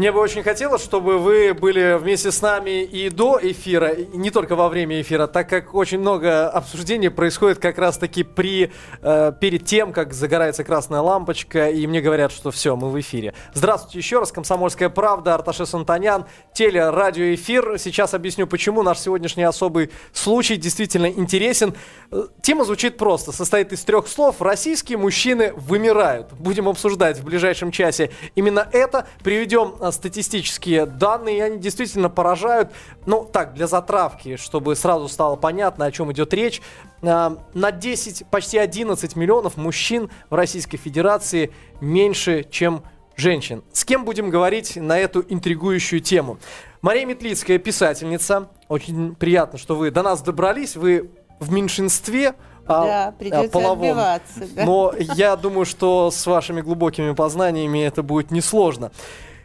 Мне бы очень хотелось, чтобы вы были вместе с нами и до эфира, и не только во время эфира, так как очень много обсуждений происходит как раз-таки при, э, перед тем, как загорается красная лампочка, и мне говорят, что все, мы в эфире. Здравствуйте еще раз, «Комсомольская правда», Арташес Антонян, теле-радиоэфир. Сейчас объясню, почему наш сегодняшний особый случай действительно интересен. Э, тема звучит просто, состоит из трех слов. Российские мужчины вымирают. Будем обсуждать в ближайшем часе именно это. Приведем э, статистические данные, и они действительно поражают. Ну, так, для затравки, чтобы сразу стало понятно, о чем идет речь. А, на 10, почти 11 миллионов мужчин в Российской Федерации меньше, чем женщин. С кем будем говорить на эту интригующую тему? Мария Метлицкая, писательница. Очень приятно, что вы до нас добрались. Вы в меньшинстве, а, да, придется половом. отбиваться. Да. Но я думаю, что с вашими глубокими познаниями это будет несложно.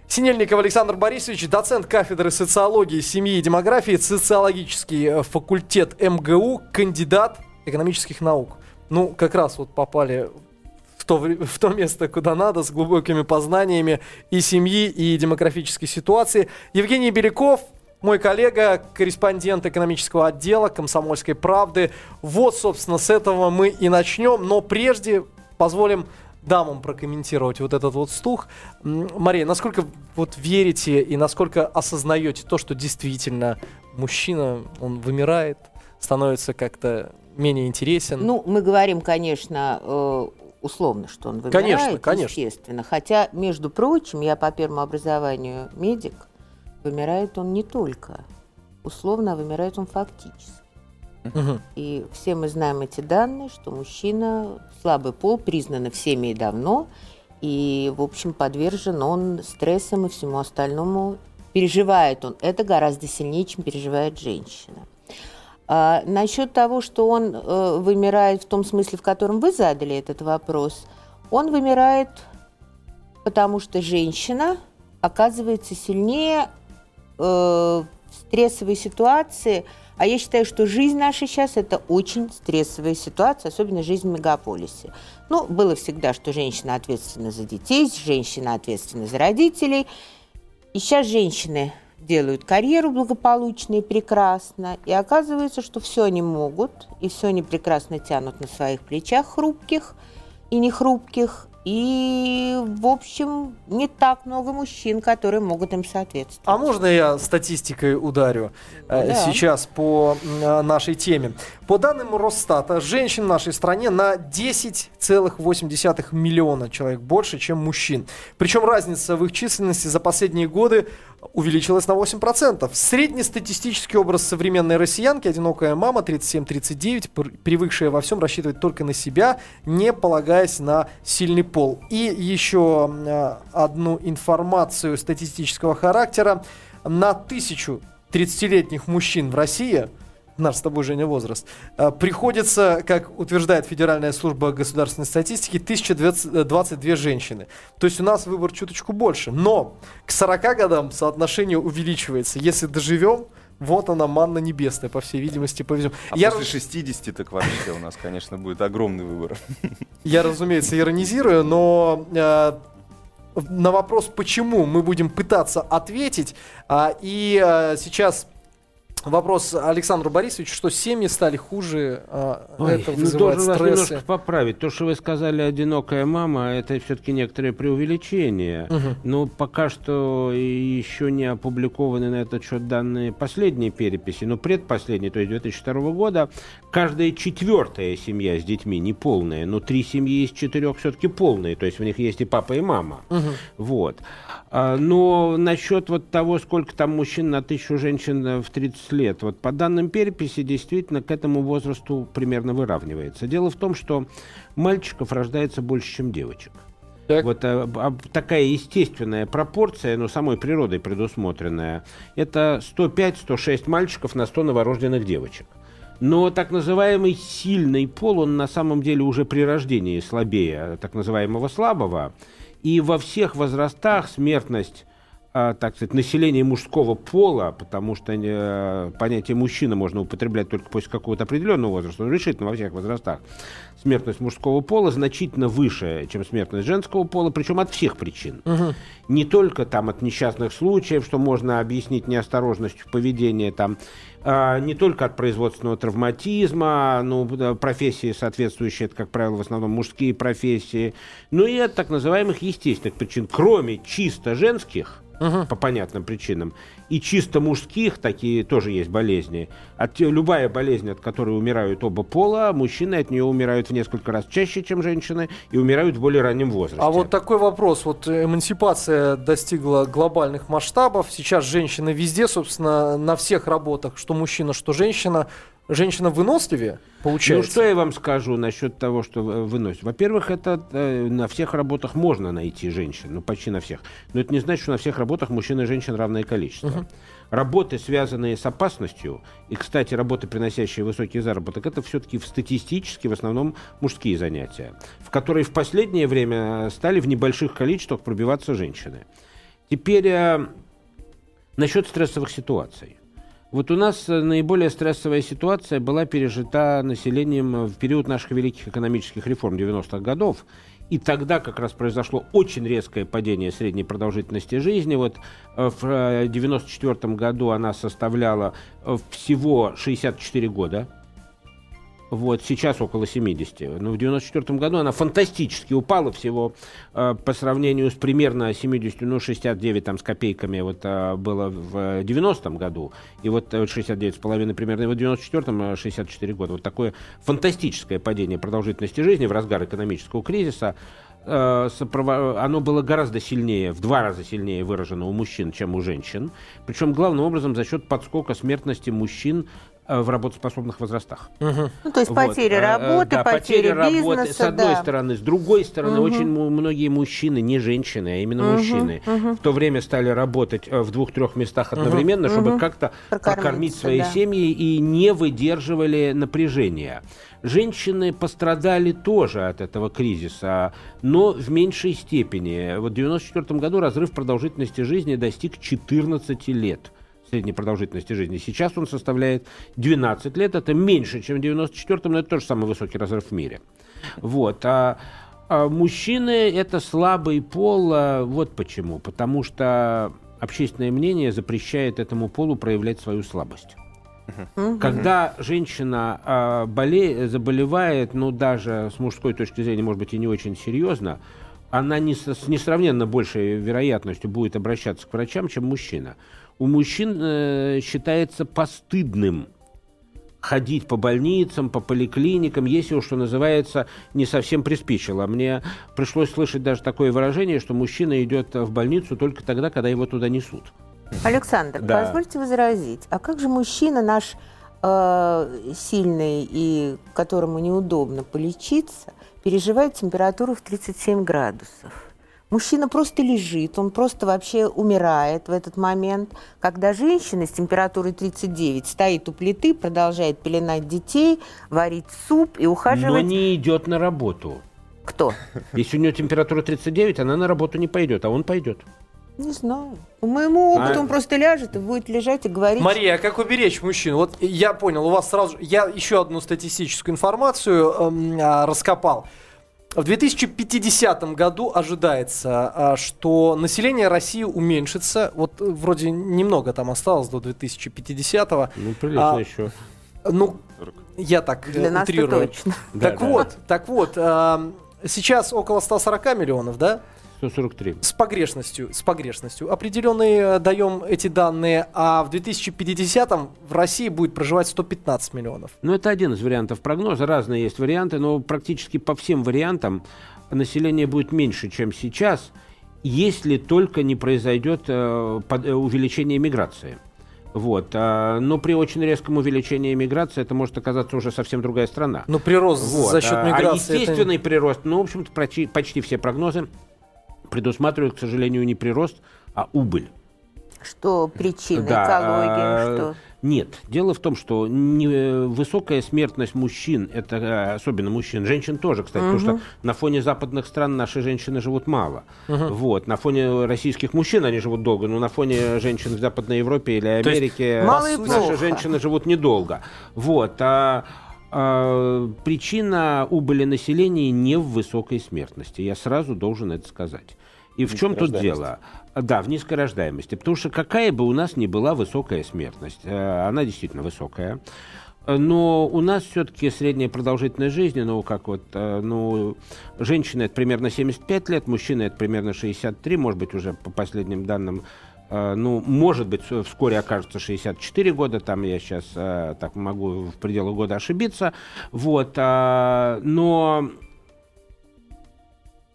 Синельников Александр Борисович, доцент кафедры социологии, семьи и демографии, социологический э, факультет МГУ, кандидат экономических наук. Ну, как раз вот попали в то, в то место, куда надо, с глубокими познаниями и семьи, и демографической ситуации. Евгений Беляков, мой коллега, корреспондент экономического отдела «Комсомольской правды». Вот, собственно, с этого мы и начнем. Но прежде позволим дамам прокомментировать вот этот вот стух. Мария, насколько вот верите и насколько осознаете то, что действительно мужчина, он вымирает, становится как-то менее интересен? Ну, мы говорим, конечно, э, условно, что он вымирает, конечно, конечно. естественно. Хотя, между прочим, я по первому образованию медик, вымирает он не только условно, а вымирает он фактически. Угу. И все мы знаем эти данные, что мужчина, слабый пол, признан всеми и давно, и, в общем, подвержен он стрессам и всему остальному. Переживает он это гораздо сильнее, чем переживает женщина. А, насчет того, что он э, вымирает в том смысле, в котором вы задали этот вопрос, он вымирает, потому что женщина оказывается сильнее э, в стрессовой ситуации – а я считаю, что жизнь наша сейчас – это очень стрессовая ситуация, особенно жизнь в мегаполисе. Ну, было всегда, что женщина ответственна за детей, женщина ответственна за родителей. И сейчас женщины делают карьеру благополучно и прекрасно, и оказывается, что все они могут, и все они прекрасно тянут на своих плечах хрупких и нехрупких, и, в общем, не так много мужчин, которые могут им соответствовать. А можно я статистикой ударю э, да. сейчас по э, нашей теме? По данным Росстата, женщин в нашей стране на 10,8 миллиона человек больше, чем мужчин. Причем разница в их численности за последние годы увеличилась на 8%. Среднестатистический образ современной россиянки, одинокая мама, 37-39, привыкшая во всем рассчитывать только на себя, не полагаясь на сильный пол. И еще э, одну информацию статистического характера. На тысячу 30-летних мужчин в России – наш с тобой, Женя, возраст, э, приходится, как утверждает Федеральная служба государственной статистики, 1022 женщины. То есть у нас выбор чуточку больше. Но к 40 годам соотношение увеличивается. Если доживем, вот она, манна небесная, по всей видимости, повезем. А Я... после 60 так вообще у нас, конечно, будет огромный выбор. Я, разумеется, иронизирую, но э, на вопрос, почему мы будем пытаться ответить. А, и а, сейчас Вопрос Александру Борисовичу, что семьи стали хуже, а Ой, это ну, вызывает должен стрессы. вас немножко поправить. То, что вы сказали «одинокая мама», это все-таки некоторое преувеличение. Угу. Но пока что еще не опубликованы на этот счет данные последней переписи, но предпоследней, то есть 2002 года, каждая четвертая семья с детьми не полная, но три семьи из четырех все-таки полные, то есть в них есть и папа, и мама. Угу. Вот. А, но насчет вот того, сколько там мужчин на тысячу женщин в 30 лет, вот по данным переписи действительно к этому возрасту примерно выравнивается. Дело в том, что мальчиков рождается больше, чем девочек. Так. Вот а, а, такая естественная пропорция, но ну, самой природой предусмотренная, это 105-106 мальчиков на 100 новорожденных девочек. Но так называемый сильный пол, он на самом деле уже при рождении слабее так называемого слабого. И во всех возрастах смертность так сказать, население мужского пола, потому что э, понятие мужчина можно употреблять только после какого-то определенного возраста, но решительно во всех возрастах, смертность мужского пола значительно выше, чем смертность женского пола, причем от всех причин. Угу. Не только там от несчастных случаев, что можно объяснить неосторожностью поведения, там, э, не только от производственного травматизма, ну, профессии соответствующие, это, как правило, в основном мужские профессии, но и от так называемых естественных причин, кроме чисто женских, угу. по понятным причинам. И чисто мужских такие тоже есть болезни. От, любая болезнь, от которой умирают оба пола, мужчины от нее умирают в несколько раз чаще, чем женщины, и умирают в более раннем возрасте. А вот такой вопрос. Вот эмансипация достигла глобальных масштабов. Сейчас женщины везде, собственно, на всех работах, что мужчина, что женщина, Женщина выносливее, получается? Ну, что я вам скажу насчет того, что выносит. Во-первых, это э, на всех работах можно найти женщин, ну, почти на всех. Но это не значит, что на всех работах мужчин и женщин равное количество. Угу. Работы, связанные с опасностью, и, кстати, работы, приносящие высокий заработок, это все-таки статистически в основном мужские занятия, в которые в последнее время стали в небольших количествах пробиваться женщины. Теперь э, насчет стрессовых ситуаций. Вот у нас э, наиболее стрессовая ситуация была пережита населением в период наших великих экономических реформ 90-х годов. И тогда как раз произошло очень резкое падение средней продолжительности жизни. Вот э, в 94 э, году она составляла всего 64 года. Вот, сейчас около 70. Но в 94 году она фантастически упала всего э, по сравнению с примерно 70, ну, 69 там с копейками вот э, было в 90-м году. И вот э, 69,5 примерно, и в 94-м 64 года. Вот такое фантастическое падение продолжительности жизни в разгар экономического кризиса э, оно было гораздо сильнее, в два раза сильнее выражено у мужчин, чем у женщин. Причем главным образом за счет подскока смертности мужчин Э, в работоспособных возрастах. Угу. Ну, то есть вот. потери э, работы, да, потери, потери бизнеса. Работы, с одной да. стороны. С другой стороны, угу. очень многие мужчины, не женщины, а именно угу. мужчины, угу. в то время стали работать э, в двух-трех местах одновременно, угу. чтобы как-то прокормить свои да. семьи и не выдерживали напряжения. Женщины пострадали тоже от этого кризиса, но в меньшей степени. Вот в 1994 году разрыв продолжительности жизни достиг 14 лет средней продолжительности жизни. Сейчас он составляет 12 лет. Это меньше, чем в 94-м, но это тоже самый высокий разрыв в мире. Вот. А, а мужчины – это слабый пол. А вот почему. Потому что общественное мнение запрещает этому полу проявлять свою слабость. Когда женщина э, боле, заболевает, ну даже с мужской точки зрения, может быть, и не очень серьезно, она не с, с несравненно большей вероятностью будет обращаться к врачам, чем мужчина у мужчин э, считается постыдным ходить по больницам, по поликлиникам, если уж, что называется, не совсем приспичило. Мне пришлось слышать даже такое выражение, что мужчина идет в больницу только тогда, когда его туда несут. Александр, да. позвольте возразить. А как же мужчина наш э, сильный и которому неудобно полечиться, переживает температуру в 37 градусов? Мужчина просто лежит, он просто вообще умирает в этот момент, когда женщина с температурой 39 стоит у плиты, продолжает пеленать детей, варить суп и ухаживать. Но не идет на работу. Кто? Если у нее температура 39, она на работу не пойдет, а он пойдет. Не знаю. По моему опыту а... он просто ляжет и будет лежать и говорить. Мария, а как уберечь мужчину? Вот я понял, у вас сразу... Я еще одну статистическую информацию эм, а, раскопал. В 2050 году ожидается, а, что население России уменьшится. Вот э, вроде немного там осталось до 2050-го. Ну, прилично а, еще. Ну, я так Для э, утрирую. точно. Так да, вот, да. так вот, сейчас около 140 миллионов, да? 143. С погрешностью, с погрешностью. Определенные э, даем эти данные, а в 2050-м в России будет проживать 115 миллионов. Ну, это один из вариантов прогноза. Разные есть варианты, но практически по всем вариантам население будет меньше, чем сейчас, если только не произойдет э, под, э, увеличение миграции. Вот. А, но при очень резком увеличении миграции это может оказаться уже совсем другая страна. Но прирост вот. за счет а, а миграции. А естественный это... прирост, ну, в общем-то, почти, почти все прогнозы предусматривает, к сожалению, не прирост, а убыль. Что причины, да, экология, а, что? Нет. Дело в том, что не, э, высокая смертность мужчин, это э, особенно мужчин, женщин тоже, кстати, угу. потому что на фоне западных стран наши женщины живут мало. Угу. Вот. На фоне российских мужчин они живут долго, но на фоне женщин в Западной Европе или Америке наши женщины живут недолго. Вот. А а, причина убыли населения не в высокой смертности. Я сразу должен это сказать. И в чем тут дело? Да, в низкой рождаемости. Потому что какая бы у нас ни была высокая смертность, э, она действительно высокая. Но у нас все-таки средняя продолжительность жизни, ну, как вот, э, ну, женщина это примерно 75 лет, мужчина это примерно 63, может быть, уже по последним данным ну, может быть, вскоре окажется 64 года, там я сейчас э, так могу в пределах года ошибиться, вот, а, но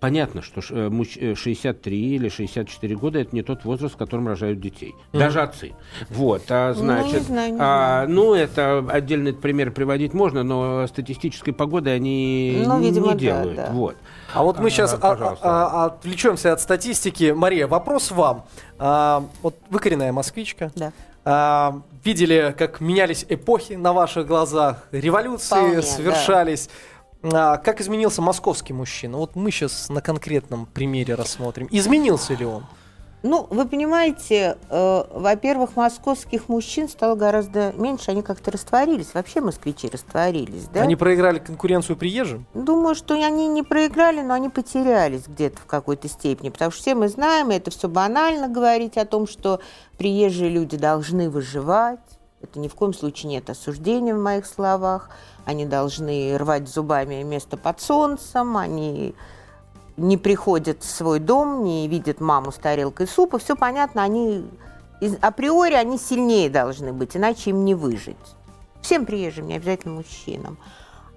Понятно, что 63 э, или 64 года это не тот возраст, в котором рожают детей. Mm. Даже отцы. Вот, а, ну, значит, ну, не знаю, не а, ну, это отдельный пример приводить можно, но статистической погоды они ну, видимо, не делают. Да, да. Вот. А вот мы а, сейчас а, а, отвлечемся от статистики. Мария, вопрос вам. А, вот вы коренная москвичка. Да. А, видели, как менялись эпохи на ваших глазах, революции Вполне, совершались. Да. А, как изменился московский мужчина? Вот мы сейчас на конкретном примере рассмотрим. Изменился ли он? Ну, вы понимаете, э, во-первых, московских мужчин стало гораздо меньше, они как-то растворились. Вообще москвичи растворились, да? Они проиграли конкуренцию приезжим? Думаю, что они не проиграли, но они потерялись где-то в какой-то степени. Потому что все мы знаем, и это все банально говорить о том, что приезжие люди должны выживать. Это ни в коем случае нет осуждения в моих словах они должны рвать зубами место под солнцем, они не приходят в свой дом, не видят маму с тарелкой супа, все понятно, они априори они сильнее должны быть, иначе им не выжить. Всем приезжим, не обязательно мужчинам.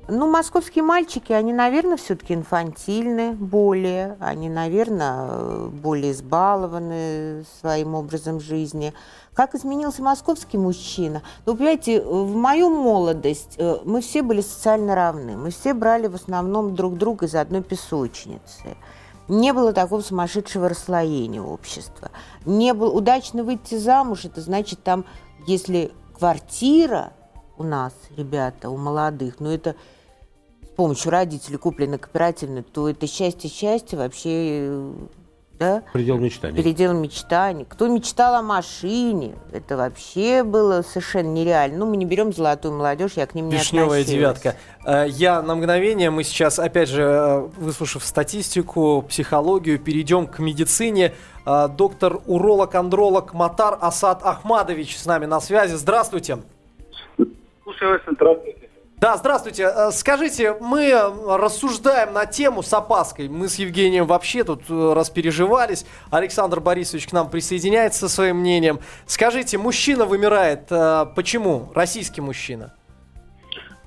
Ну, московские мальчики, они, наверное, все-таки инфантильны более, они, наверное, более избалованы своим образом жизни. Как изменился московский мужчина? Ну, понимаете, в мою молодость э, мы все были социально равны. Мы все брали в основном друг друга из одной песочницы. Не было такого сумасшедшего расслоения общества. Не было удачно выйти замуж, это значит там, если квартира у нас, ребята, у молодых, ну это с помощью родителей куплено кооперативно, то это счастье-счастье вообще э, да? Предел мечтаний. Предел мечтаний. Кто мечтал о машине, это вообще было совершенно нереально. Ну, мы не берем золотую молодежь, я к ним не Вишневая девятка. Э, я на мгновение, мы сейчас, опять же, э, выслушав статистику, психологию, перейдем к медицине. Э, доктор, уролог, андролог Матар Асад Ахмадович с нами на связи. Здравствуйте. Слушаю вас, здравствуйте. Да, здравствуйте. Э, скажите, мы э, рассуждаем на тему с опаской. Мы с Евгением вообще тут э, распереживались. Александр Борисович к нам присоединяется со своим мнением. Скажите, мужчина вымирает. Почему? Российский мужчина.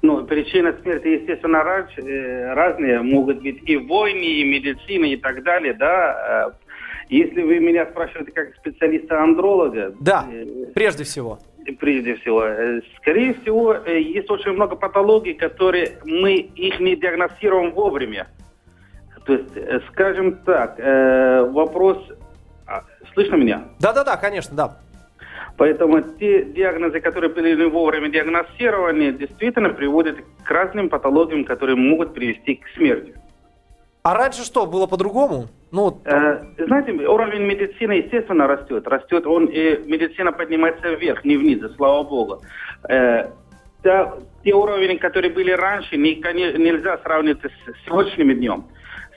Ну, причины смерти, естественно, разные. Могут быть и войны, и медицина, и так далее, да. Если вы меня спрашиваете как специалиста-андролога... Да, прежде всего прежде всего. Э, скорее всего, э, есть очень много патологий, которые мы их не диагностируем вовремя. То есть, э, скажем так, вопрос... А, слышно меня? Да-да-да, конечно, да. Поэтому те диагнозы, которые были вовремя диагностированы, действительно приводят к разным патологиям, которые могут привести к смерти. А раньше что, было по-другому? Ну, э, знаете, уровень медицины, естественно, растет. Растет он, и медицина поднимается вверх, не вниз, слава богу. Э, те, те уровни, которые были раньше, не, нельзя сравнить с сегодняшним днем.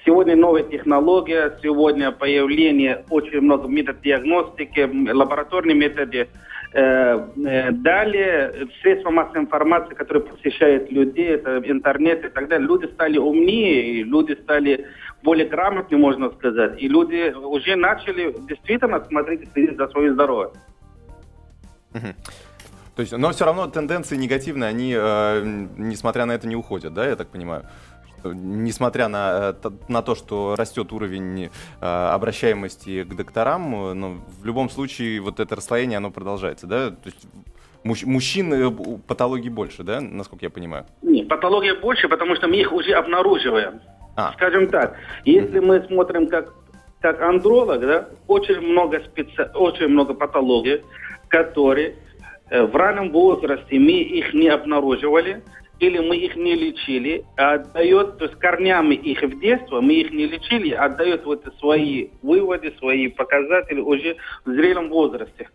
Сегодня новая технология, сегодня появление очень много методов диагностики, лабораторные методы. Э, э, далее, средства массовой информации, которые посещают людей, это интернет и так далее, люди стали умнее, люди стали более грамотными, можно сказать, и люди уже начали действительно смотреть и следить за своим здоровьем. То есть, но все равно тенденции негативные, они, э, несмотря на это, не уходят, да, я так понимаю? Несмотря на, э, на то, что растет уровень э, обращаемости к докторам, э, но в любом случае вот это расслоение, оно продолжается, да? То есть муж, мужчин патологий больше, да, насколько я понимаю? Нет, патология больше, потому что мы их уже обнаруживаем. А. Скажем так, если мы смотрим как, как андролог, да, очень много, специ... очень много патологий, которые в раннем возрасте мы их не обнаруживали, или мы их не лечили, а отдает, то есть корнями их в детство, мы их не лечили, а отдает вот свои выводы, свои показатели уже в зрелом возрасте.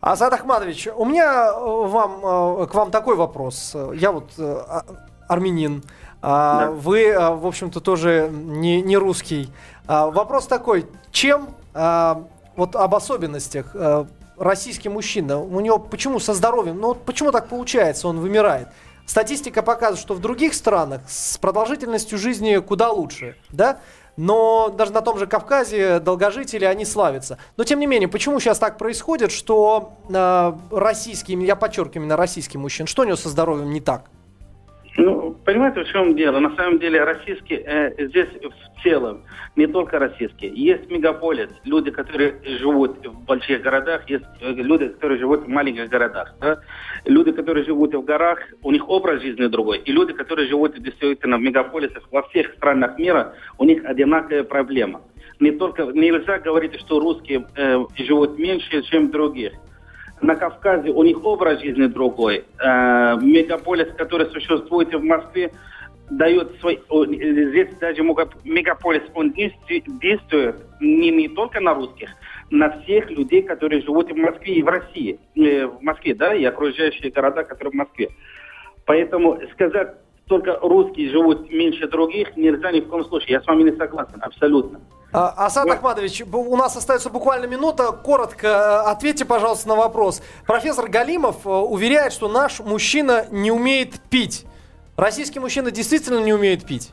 Азат Ахмадович, у меня э, вам, э, к вам такой вопрос. Я вот э, а, армянин, да. вы, в общем-то, тоже не, не русский. Вопрос такой, чем, вот об особенностях, российский мужчина, у него почему со здоровьем, ну почему так получается, он вымирает? Статистика показывает, что в других странах с продолжительностью жизни куда лучше, да? Но даже на том же Кавказе долгожители, они славятся. Но тем не менее, почему сейчас так происходит, что э, российские, я подчеркиваю именно российский мужчин, что у него со здоровьем не так? Ну, понимаете, в чем дело? На самом деле российские э, здесь в целом, не только российские. Есть мегаполис, люди, которые живут в больших городах, есть э, люди, которые живут в маленьких городах. Да? Люди, которые живут в горах, у них образ жизни другой. И люди, которые живут действительно в мегаполисах во всех странах мира, у них одинаковая проблема. Не только нельзя говорить, что русские э, живут меньше, чем других на Кавказе у них образ жизни другой. Э, мегаполис, который существует в Москве, дает свой... Здесь даже мегаполис, он действует не, не только на русских, на всех людей, которые живут в Москве и в России. Э, в Москве, да, и окружающие города, которые в Москве. Поэтому сказать, только русские живут меньше других, нельзя ни в коем случае. Я с вами не согласен, абсолютно. А, Асад Ахмадович, у нас остается буквально минута. Коротко э, ответьте, пожалуйста, на вопрос. Профессор Галимов э, уверяет, что наш мужчина не умеет пить. Российский мужчина действительно не умеет пить?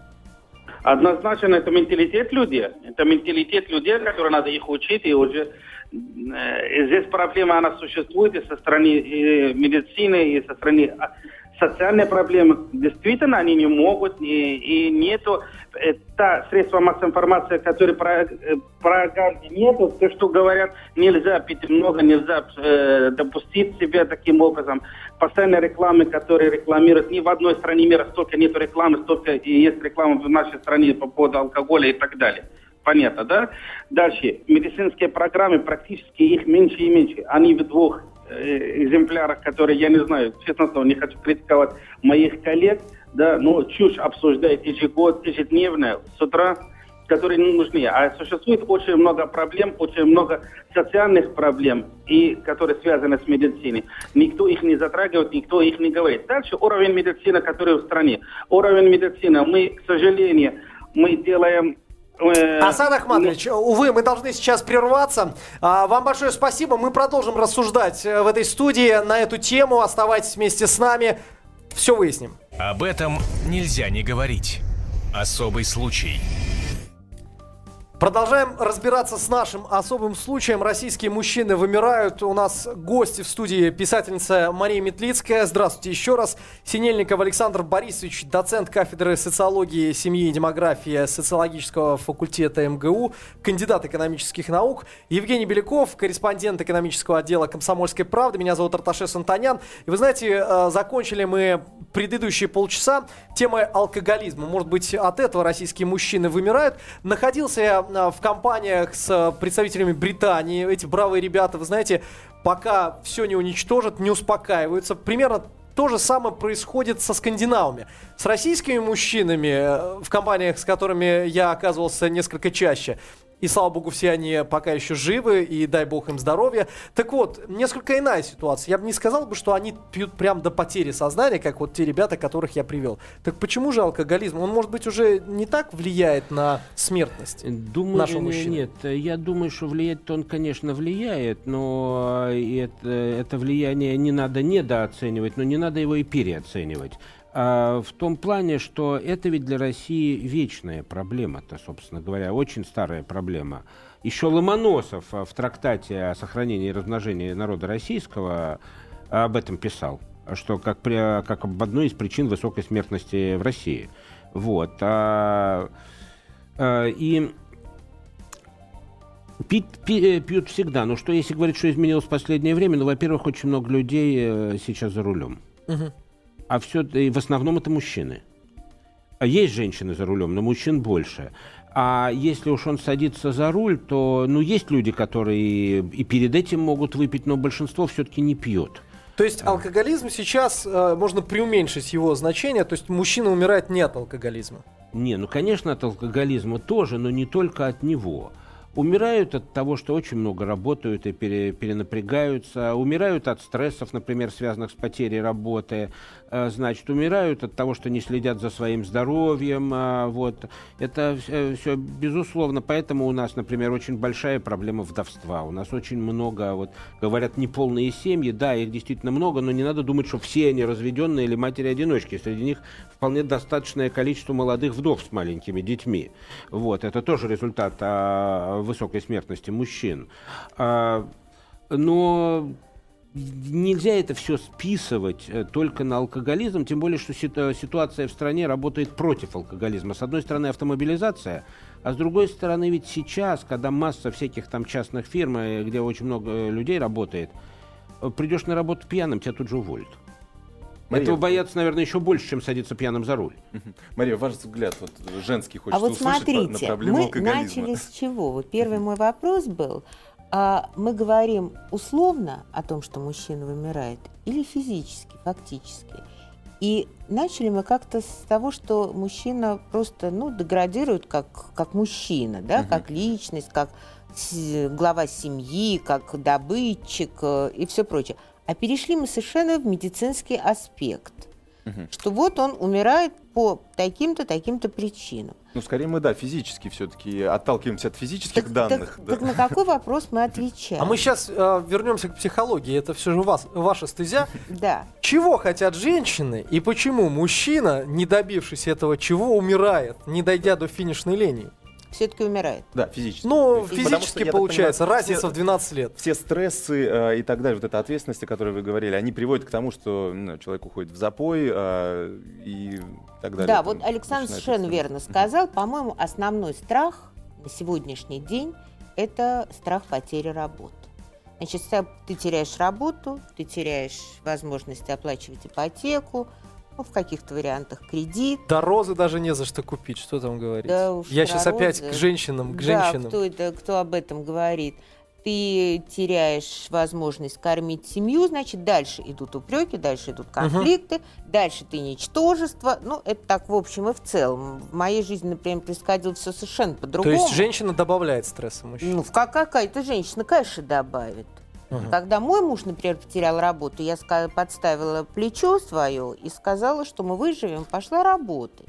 Однозначно, это менталитет людей. Это менталитет людей, который надо их учить. И уже э, здесь проблема, она существует и со стороны и медицины, и со стороны а, социальные проблемы. Действительно, они не могут, и, и нету э, та средства массовой информации, которые про, э, про газ нету, то, что говорят, нельзя пить много, нельзя э, допустить себя таким образом. Постоянные рекламы, которые рекламируют, ни в одной стране мира столько нету рекламы, столько и есть реклама в нашей стране по поводу алкоголя и так далее. Понятно, да? Дальше. Медицинские программы, практически их меньше и меньше. Они в двух экземплярах, которые, я не знаю, честно слово, не хочу критиковать моих коллег, да, но чушь обсуждает ежегод, ежедневно, с утра, которые не нужны. А существует очень много проблем, очень много социальных проблем, и, которые связаны с медициной. Никто их не затрагивает, никто их не говорит. Дальше уровень медицины, который в стране. Уровень медицины, мы, к сожалению, мы делаем Э, Асан Ахмадович, увы, мы должны сейчас прерваться. А, вам большое спасибо. Мы продолжим рассуждать э, в этой студии на эту тему. Оставайтесь вместе с нами. Все выясним. Об этом нельзя не говорить. Особый случай. Продолжаем разбираться с нашим особым случаем. Российские мужчины вымирают. У нас гости в студии писательница Мария Метлицкая. Здравствуйте еще раз. Синельников Александр Борисович, доцент кафедры социологии, семьи и демографии социологического факультета МГУ, кандидат экономических наук. Евгений Беляков, корреспондент экономического отдела «Комсомольской правды». Меня зовут Арташес Антонян. И вы знаете, э, закончили мы предыдущие полчаса темой алкоголизма. Может быть, от этого российские мужчины вымирают. Находился я в компаниях с э, представителями Британии. Эти бравые ребята, вы знаете, пока все не уничтожат, не успокаиваются. Примерно то же самое происходит со скандинавами. С российскими мужчинами, э, в компаниях, с которыми я оказывался несколько чаще, и слава богу, все они пока еще живы, и дай бог им здоровья. Так вот, несколько иная ситуация. Я бы не сказал бы, что они пьют прям до потери сознания, как вот те ребята, которых я привел. Так почему же алкоголизм? Он, может быть, уже не так влияет на смертность думаю, нашего мужчины? Нет, я думаю, что влиять-то он, конечно, влияет, но это, это влияние не надо недооценивать, но не надо его и переоценивать. А, в том плане, что это ведь для России вечная проблема-то, собственно говоря, очень старая проблема. Еще Ломоносов в трактате о сохранении и размножении народа российского об этом писал, что как, при, как об одной из причин высокой смертности в России. Вот. А, а, и Пить, пи, пьют всегда. Но что если говорить, что изменилось в последнее время? Ну, во-первых, очень много людей э, сейчас за рулем. Угу а все и в основном это мужчины. А есть женщины за рулем, но мужчин больше. А если уж он садится за руль, то, ну, есть люди, которые и перед этим могут выпить, но большинство все-таки не пьет. То есть алкоголизм сейчас э, можно преуменьшить его значение, то есть мужчина умирает не от алкоголизма. Не, ну, конечно, от алкоголизма тоже, но не только от него. Умирают от того, что очень много работают и пере, перенапрягаются. Умирают от стрессов, например, связанных с потерей работы. Э, значит, умирают от того, что не следят за своим здоровьем. А, вот. Это все, безусловно. Поэтому у нас, например, очень большая проблема вдовства. У нас очень много, вот, говорят, неполные семьи. Да, их действительно много, но не надо думать, что все они разведенные или матери-одиночки. Среди них вполне достаточное количество молодых вдов с маленькими детьми. Вот. Это тоже результат а, высокой смертности мужчин. А, но нельзя это все списывать э, только на алкоголизм, тем более, что ситуация в стране работает против алкоголизма. С одной стороны, автомобилизация, а с другой стороны, ведь сейчас, когда масса всяких там частных фирм, э, где очень много э, людей работает, придешь на работу пьяным, тебя тут же уволят. Мария, Этого боятся, наверное, еще больше, чем садиться пьяным за руль. Мария, ваш взгляд, вот женский хочется а вот услышать смотрите, на проблему мы алкоголизма. начали с чего? Вот первый мой вопрос был, а мы говорим условно о том, что мужчина вымирает, или физически, фактически. И начали мы как-то с того, что мужчина просто ну, деградирует как, как мужчина, да, Мгм. как личность, как глава семьи, как добытчик э, и все прочее. А перешли мы совершенно в медицинский аспект. Мгм. Что вот он умирает по таким-то, таким-то причинам. Ну, скорее мы, да, физически все-таки отталкиваемся от физических данных. так- да. так на какой вопрос мы отвечаем? А мы сейчас вернемся к психологии. Это все же у вас, ваша стезя. Да. Чего хотят женщины и почему мужчина, не добившись этого, чего умирает, не дойдя до финишной линии? Все-таки умирает. Да, физически. Ну, Потому что, физически я так получается, понимаю, разница все- в 12 лет. все стрессы э, и так далее, вот эта ответственность, о которой вы говорили, они приводят к тому, что ну, человек уходит в запой э, и так далее. Да, вот Александр совершенно верно сказал. По-моему, основной страх на сегодняшний день – это страх потери работы. Значит, ты теряешь работу, ты теряешь возможность оплачивать ипотеку, ну, в каких-то вариантах кредит. Да розы даже не за что купить, что там говорить. Да уж Я сейчас опять розы. к женщинам, к Да, женщинам. кто это, кто об этом говорит? Ты теряешь возможность кормить семью, значит, дальше идут упреки, дальше идут конфликты, дальше ты ничтожество. Ну, это так в общем и в целом. В моей жизни, например, происходило все совершенно То по-другому. есть женщина добавляет стресса мужчине. Ну, какая-то женщина, конечно, добавит. Мгм. Когда мой муж, например, потерял работу, я подставила плечо свое и сказала, что мы выживем, пошла работать.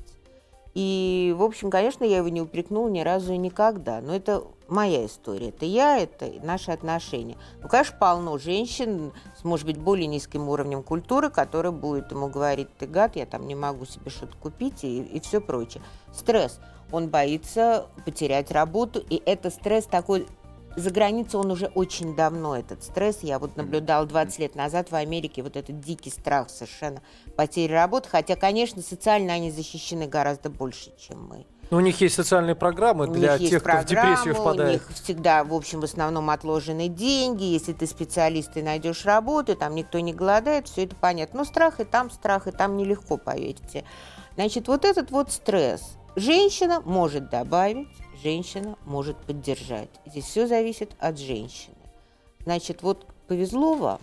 И, в общем, конечно, я его не упрекнула ни разу и никогда. Но это моя история. Это я, это наши отношения. Ну, конечно, полно женщин с, может быть, более низким уровнем культуры, которые будут ему говорить, ты гад, я там не могу себе что-то купить и, и все прочее. Стресс. Он боится потерять работу, и это стресс такой за границей он уже очень давно, этот стресс. Я вот наблюдала 20 лет назад в Америке вот этот дикий страх совершенно потери работы. Хотя, конечно, социально они защищены гораздо больше, чем мы. Ну, у них есть социальные программы для тех, кто в депрессию впадает. У них всегда, в общем, в основном отложены деньги. Если ты специалист, ты найдешь работу, там никто не голодает, все это понятно. Но страх и там страх, и там нелегко, поверьте. Значит, вот этот вот стресс. Женщина может добавить, женщина может поддержать. Здесь все зависит от женщины. Значит, вот повезло вам,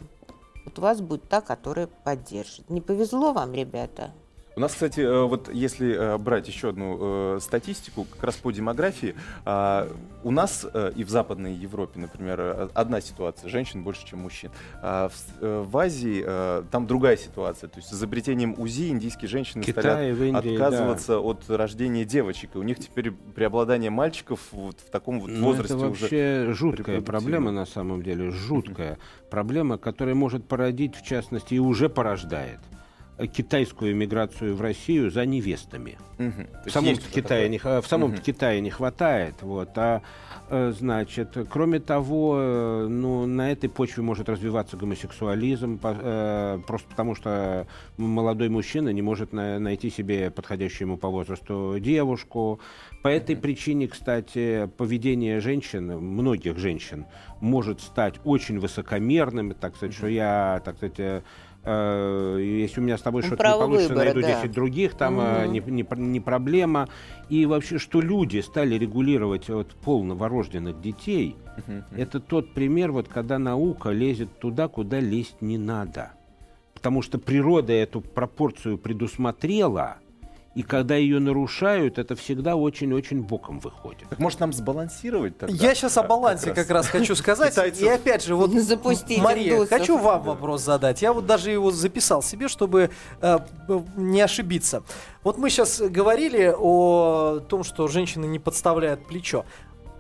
вот у вас будет та, которая поддержит. Не повезло вам, ребята, У нас, кстати, э, вот если э, брать еще одну э, статистику, как раз по демографии, а, у нас и в Западной Европе, например, одна ситуация, женщин больше, чем мужчин. А в, Азии там другая ситуация, то есть с изобретением УЗИ индийские женщины Китае, стали Индии, отказываться от рождения девочек, и у них теперь преобладание мальчиков вот в таком вот Ну, возрасте это уже. вообще жуткая репродуктивно. проблема на самом деле, жуткая проблема, которая может породить, в частности, и уже порождает китайскую эмиграцию в Россию за невестами. То В самом Китае, не, в самом Мгм. Китае не хватает, вот, а э, значит, кроме того, э, ну, на этой почве может развиваться гомосексуализм, э, просто потому что молодой мужчина не может на- найти себе подходящую ему по возрасту девушку. По этой причине, кстати, поведение женщин, многих женщин, может стать очень высокомерным, так сказать, что я, так сказать, если у меня с тобой Ну, что-то не получится, выбора, найду да. 10 других, там э, Мгм. не, не, не проблема. И вообще, что люди стали регулировать вот, пол новорожденных детей, Мгм. это тот пример, вот, когда наука лезет туда, куда лезть не надо. потому что природа эту пропорцию предусмотрела, и когда ее нарушают, это всегда очень-очень боком выходит. Так может нам сбалансировать тогда? Я сейчас о балансе как раз хочу сказать. Китайцев. И опять же, вот, Запустить Мария, индусов. хочу вам вопрос задать. Я вот даже его записал себе, чтобы э, не ошибиться. Вот мы сейчас говорили о том, что женщины не подставляют плечо.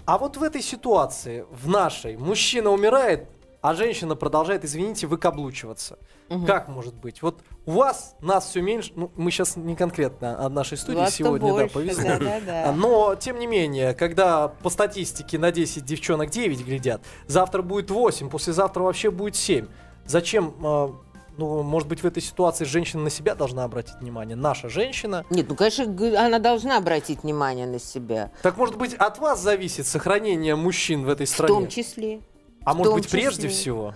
А вот в этой ситуации, в нашей, мужчина умирает, а женщина продолжает, извините, выкаблучиваться. Как может быть? Вот у вас, нас все меньше, ну, мы сейчас не конкретно о нашей студии Вас-то сегодня, да, повезло. да-да-да. А, Но, тем не менее, когда по статистике на 10 девчонок 9 глядят, завтра будет 8, послезавтра вообще будет 7. Зачем, а, ну, может быть, в этой ситуации женщина на себя должна обратить внимание? Наша женщина. Нет, ну, конечно, она должна обратить внимание на себя. Так, может быть, от вас зависит сохранение мужчин в этой В стране? том числе. а в может быть, прежде числе. всего?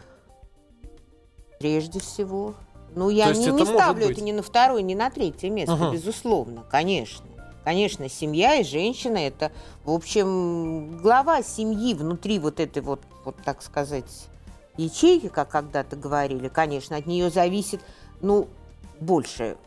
Прежде всего. Ну, я не, не ставлю быть? это ни на второе, ни на третье место, Ага. безусловно, конечно. Конечно, семья и женщина это, в общем, глава семьи внутри вот этой вот, вот так сказать, ячейки, как когда-то говорили, конечно, от нее зависит, ну, больше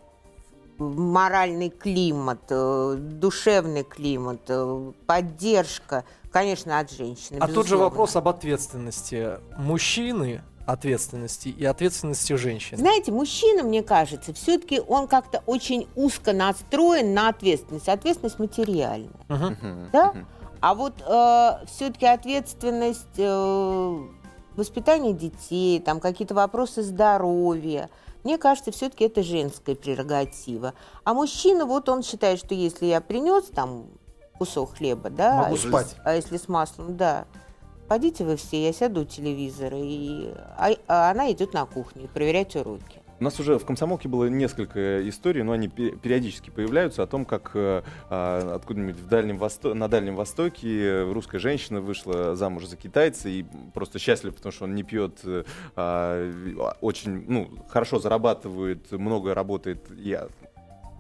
моральный климат, э, душевный климат, э, поддержка, конечно, от женщины. А тут же безусловно. вопрос об ответственности мужчины, ответственности и ответственности женщины. Знаете, мужчина, мне кажется, все-таки он как-то очень узко настроен на ответственность. Ответственность материальная. Мгм, Да? мгм. А вот все-таки ответственность э, воспитания детей, там какие-то вопросы здоровья, мне кажется, все-таки это женская прерогатива. А мужчина, вот он считает, что если я принес там кусок хлеба, да, Могу а если- спать. а если с маслом, да, пойдите вы все, я сяду у телевизора, и, а, а она идет на кухню проверять уроки. У нас уже в комсомолке было несколько историй, но они пе- периодически появляются о том, как э, а, откуда-нибудь в Дальнем Восто- на Дальнем Востоке русская женщина вышла замуж за китайца и просто счастлива, потому что он не пьет, э, а, очень ну, хорошо зарабатывает, много работает и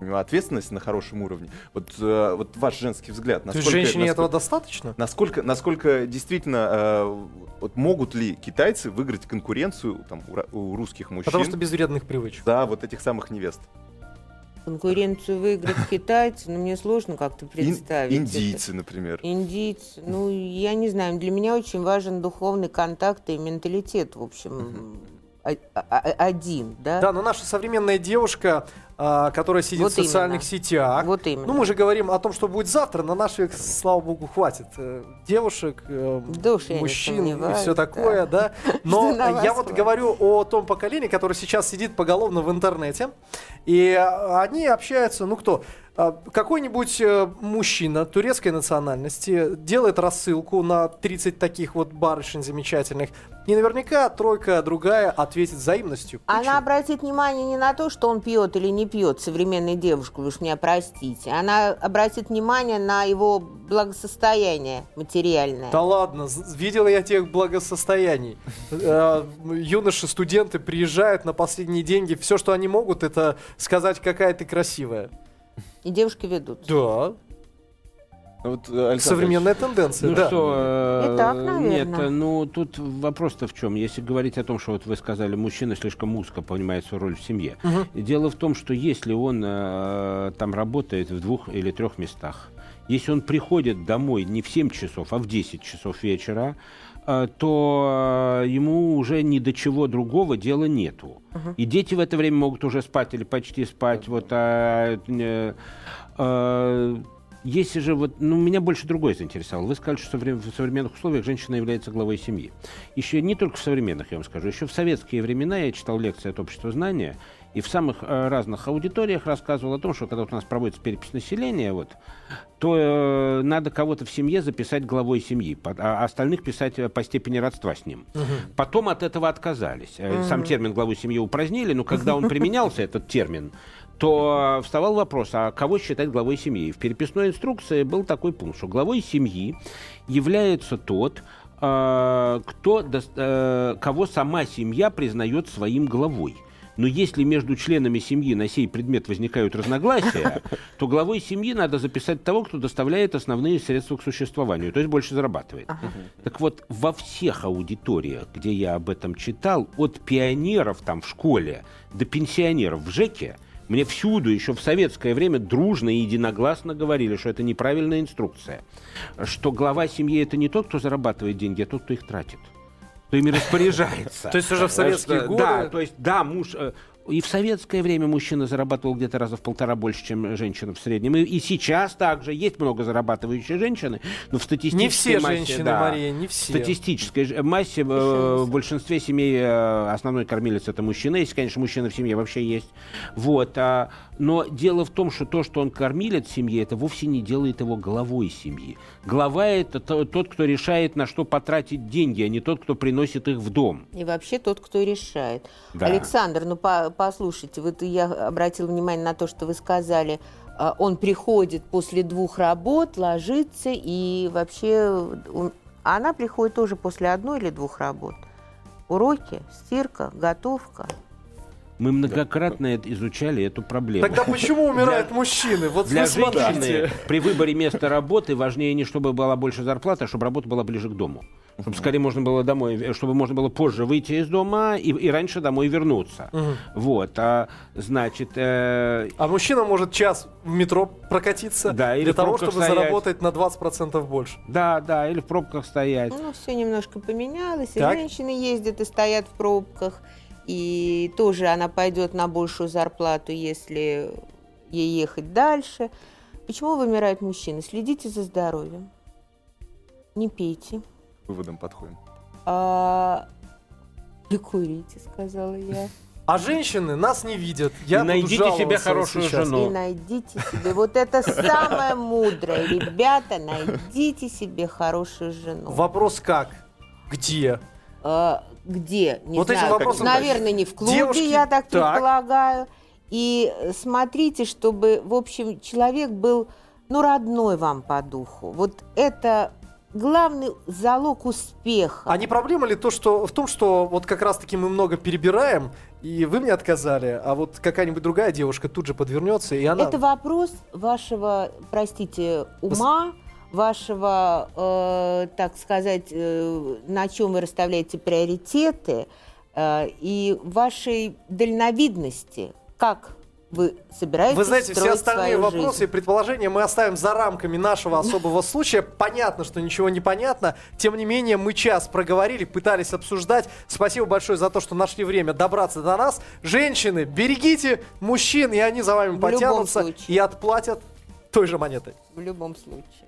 ответственность на хорошем уровне. Вот, э, вот ваш женский взгляд. То есть насколько- женщине насколько- этого достаточно? Насколько, насколько действительно э, вот могут ли китайцы выиграть конкуренцию там, у, у русских мужчин Потому что без вредных привычек. за вот этих самых невест? Конкуренцию выиграть китайцы, ну, мне сложно как-то Ин- представить. это. индийцы, например. Индийцы, ну, я не знаю, для меня очень важен духовный контакт и менталитет, в общем, один, да? Да, но наша современная девушка, а, которая сидит Вот в социальных именно. сетях. Вот именно. Ну, мы же говорим о том, что будет завтра, на наших, слава богу, хватит э, девушек, э, Да не мужчин и все такое, да. Что Но я вот говорю о том поколении, которое сейчас сидит поголовно в интернете, и а, они общаются, ну кто? А, Какой-нибудь э, мужчина турецкой национальности делает рассылку на 30 таких вот барышень замечательных, и наверняка тройка другая ответит взаимностью. Она Почему? обратит внимание не на то, что он пьет или не пьет, современная девушка, вы уж меня простите. Она обратит внимание на его благосостояние материальное. Да ладно, з- видел я тех благосостояний. Э, Юноши, студенты приезжают на последние деньги. Все, что они могут, это сказать, какая ты красивая. И девушки ведут. Да, Вот, э, Александр современная тенденция. Ну да. что, э, И так, нет, ну тут вопрос-то в чем? Если говорить о том, что вот вы сказали, мужчина слишком узко понимает свою роль в семье. И Дело в том, что если он э, там работает в двух или трех местах, если он приходит домой не в 7 часов, а в 10 часов вечера, то э, ему уже ни до чего другого дела нету. И дети в это время могут уже спать или почти спать. Вот, а, э, э, если же вот, ну, меня больше другое заинтересовало. Вы сказали, что в современных условиях женщина является главой семьи. Еще не только в современных, я вам скажу, еще в советские времена я читал лекции от общества знания, и в самых э, разных аудиториях рассказывал о том, что когда вот у нас проводится перепись населения, вот, то э, надо кого-то в семье записать главой семьи, по- а остальных писать э, по степени родства с ним. Потом от этого отказались. Э, Сам термин главу семьи упразднили, но когда он применялся, этот термин, то вставал вопрос, а кого считать главой семьи? В переписной инструкции был такой пункт, что главой семьи является тот, кто, кого сама семья признает своим главой. Но если между членами семьи на сей предмет возникают разногласия, то главой семьи надо записать того, кто доставляет основные средства к существованию, то есть больше зарабатывает. Так вот, во всех аудиториях, где я об этом читал, от пионеров там в школе до пенсионеров в ЖЭКе, мне всюду, еще в советское время, дружно и единогласно говорили, что это неправильная инструкция. Что глава семьи – это не тот, кто зарабатывает деньги, а тот, кто их тратит кто ими распоряжается. То есть уже в советские годы... Да, то есть, да, муж... э, И в советское время мужчина зарабатывал где-то раза в полтора больше, чем женщина в среднем. И, и сейчас также есть много зарабатывающие женщины, но в статистической Не все массе, женщины, да, Мария, не все. В статистической массе э, в большинстве семей э, основной кормилец это мужчина, если, конечно, мужчина в семье вообще есть. Вот. а, но дело в том, что то, что он кормилец семьи, это вовсе не делает его главой семьи. Глава это то- тот, кто решает, на что потратить деньги, а не тот, кто приносит их в дом. И вообще тот, кто решает. Да. Александр, ну по- послушайте, вот я обратила внимание на то, что вы сказали, а, он приходит после двух работ, ложится, и вообще он- она приходит тоже после одной или двух работ. Уроки, стирка, готовка. Мы многократно это изучали эту проблему. Тогда почему умирают мужчины? Вот Для женщины при выборе места работы важнее не чтобы была больше зарплата, а чтобы работа была ближе к дому. Чтобы скорее можно было домой, э, чтобы можно было позже выйти из дома и, и раньше домой вернуться. Вот. А значит, э, А мужчина может час в метро прокатиться Да, или для того, чтобы стоять. заработать на 20% больше. да, да, или в пробках стоять. Ну, все немножко поменялось. И Так. женщины ездят и стоят в пробках. И тоже она пойдет на большую зарплату, если ей ехать дальше. Почему вымирают мужчины? Следите за здоровьем. Не пейте. К выводам подходим. А... Не курите, сказала я. А женщины нас не видят. Я И буду найдите себе хорошую сейчас. жену. И найдите себе. Вот это самое мудрое. Ребята, найдите себе хорошую жену. Вопрос как? Где? А, где? Не Вот знаю. вопросом Наверное, не в клубе, девушки- я так, так. предполагаю. И смотрите, чтобы, в общем, человек был, ну, родной вам по духу. Вот это главный залог успеха. А не проблема ли то, что в том, что вот как раз-таки мы много перебираем, и вы мне отказали, а вот какая-нибудь другая девушка тут же подвернется, и она... Это вопрос вашего, простите, ума, вашего, э, так сказать, э, на чем вы расставляете приоритеты, э, и вашей дальновидности, как вы собираетесь Вы знаете, все остальные вопросы и жизнь. предположения мы оставим за рамками нашего особого случая. Понятно, что ничего не понятно. Тем не менее, мы час проговорили, пытались обсуждать. Спасибо большое за то, что нашли время добраться до нас. Женщины, берегите мужчин, и они за вами В потянутся и отплатят той же монетой. В любом случае.